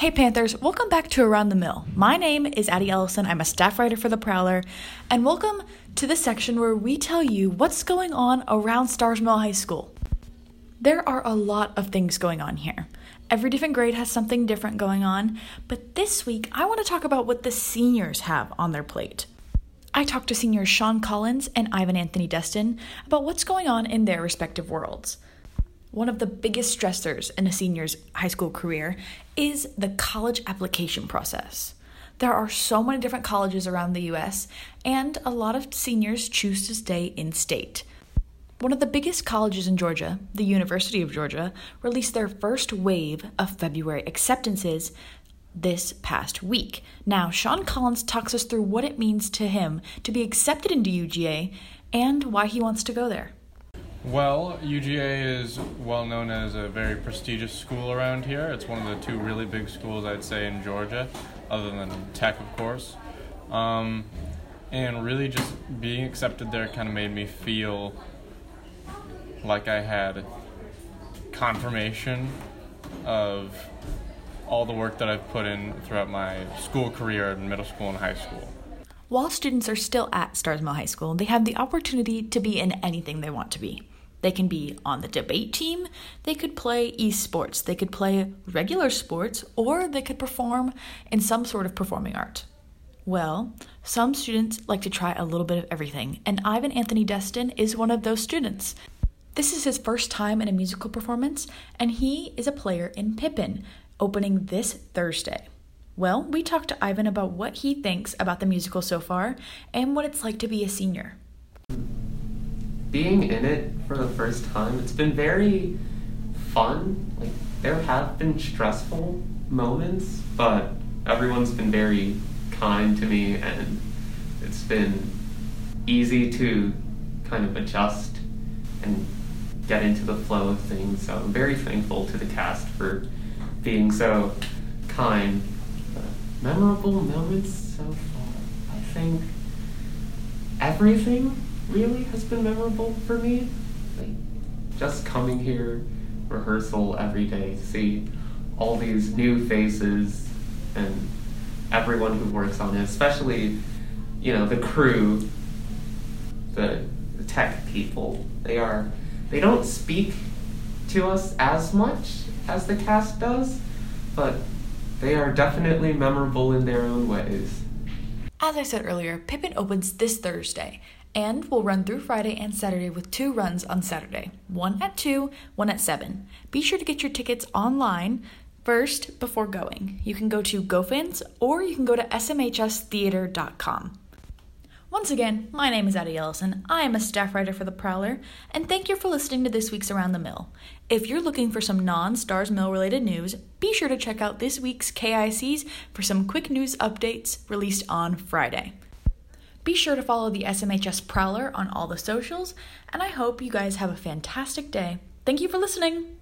Hey Panthers, welcome back to Around the Mill. My name is Addie Ellison. I'm a staff writer for The Prowler, and welcome to the section where we tell you what's going on around Starr's Mill High School. There are a lot of things going on here. Every different grade has something different going on, but this week I want to talk about what the seniors have on their plate. I talked to seniors Sean Collins and Ivan Anthony Destin about what's going on in their respective worlds. One of the biggest stressors in a senior's high school career is the college application process. There are so many different colleges around the US, and a lot of seniors choose to stay in state. One of the biggest colleges in Georgia, the University of Georgia, released their first wave of February acceptances this past week. Now, Sean Collins talks us through what it means to him to be accepted into UGA and why he wants to go there. Well, UGA is well known as a very prestigious school around here. It's one of the two really big schools I'd say in Georgia, other than Tech, of course. Um, and really, just being accepted there kind of made me feel like I had confirmation of all the work that I've put in throughout my school career in middle school and high school. While students are still at Starr's Mill High School, they have the opportunity to be in anything they want to be. They can be on the debate team, they could play esports, they could play regular sports, or they could perform in some sort of performing art. Well, some students like to try a little bit of everything, and Ivan Anthony Destin is one of those students. This is his first time in a musical performance, and he is a player in Pippin, opening this Thursday. Well, we talked to Ivan about what he thinks about the musical so far and what it's like to be a senior being in it for the first time, it's been very fun. Like there have been stressful moments, but everyone's been very kind to me and it's been easy to kind of adjust and get into the flow of things. So I'm very thankful to the cast for being so kind. Memorable moments so far. I think everything really has been memorable for me. Like just coming here, rehearsal every day, see all these new faces and everyone who works on it, especially, you know, the crew, the, the tech people. They are they don't speak to us as much as the cast does, but they are definitely memorable in their own ways. As I said earlier, Pippin opens this Thursday, and we'll run through Friday and Saturday with two runs on Saturday one at 2, one at 7. Be sure to get your tickets online first before going. You can go to GoFans or you can go to smhstheater.com. Once again, my name is Addie Ellison. I am a staff writer for The Prowler, and thank you for listening to this week's Around the Mill. If you're looking for some non Starr's Mill related news, be sure to check out this week's KICs for some quick news updates released on Friday. Be sure to follow the SMHS Prowler on all the socials, and I hope you guys have a fantastic day. Thank you for listening.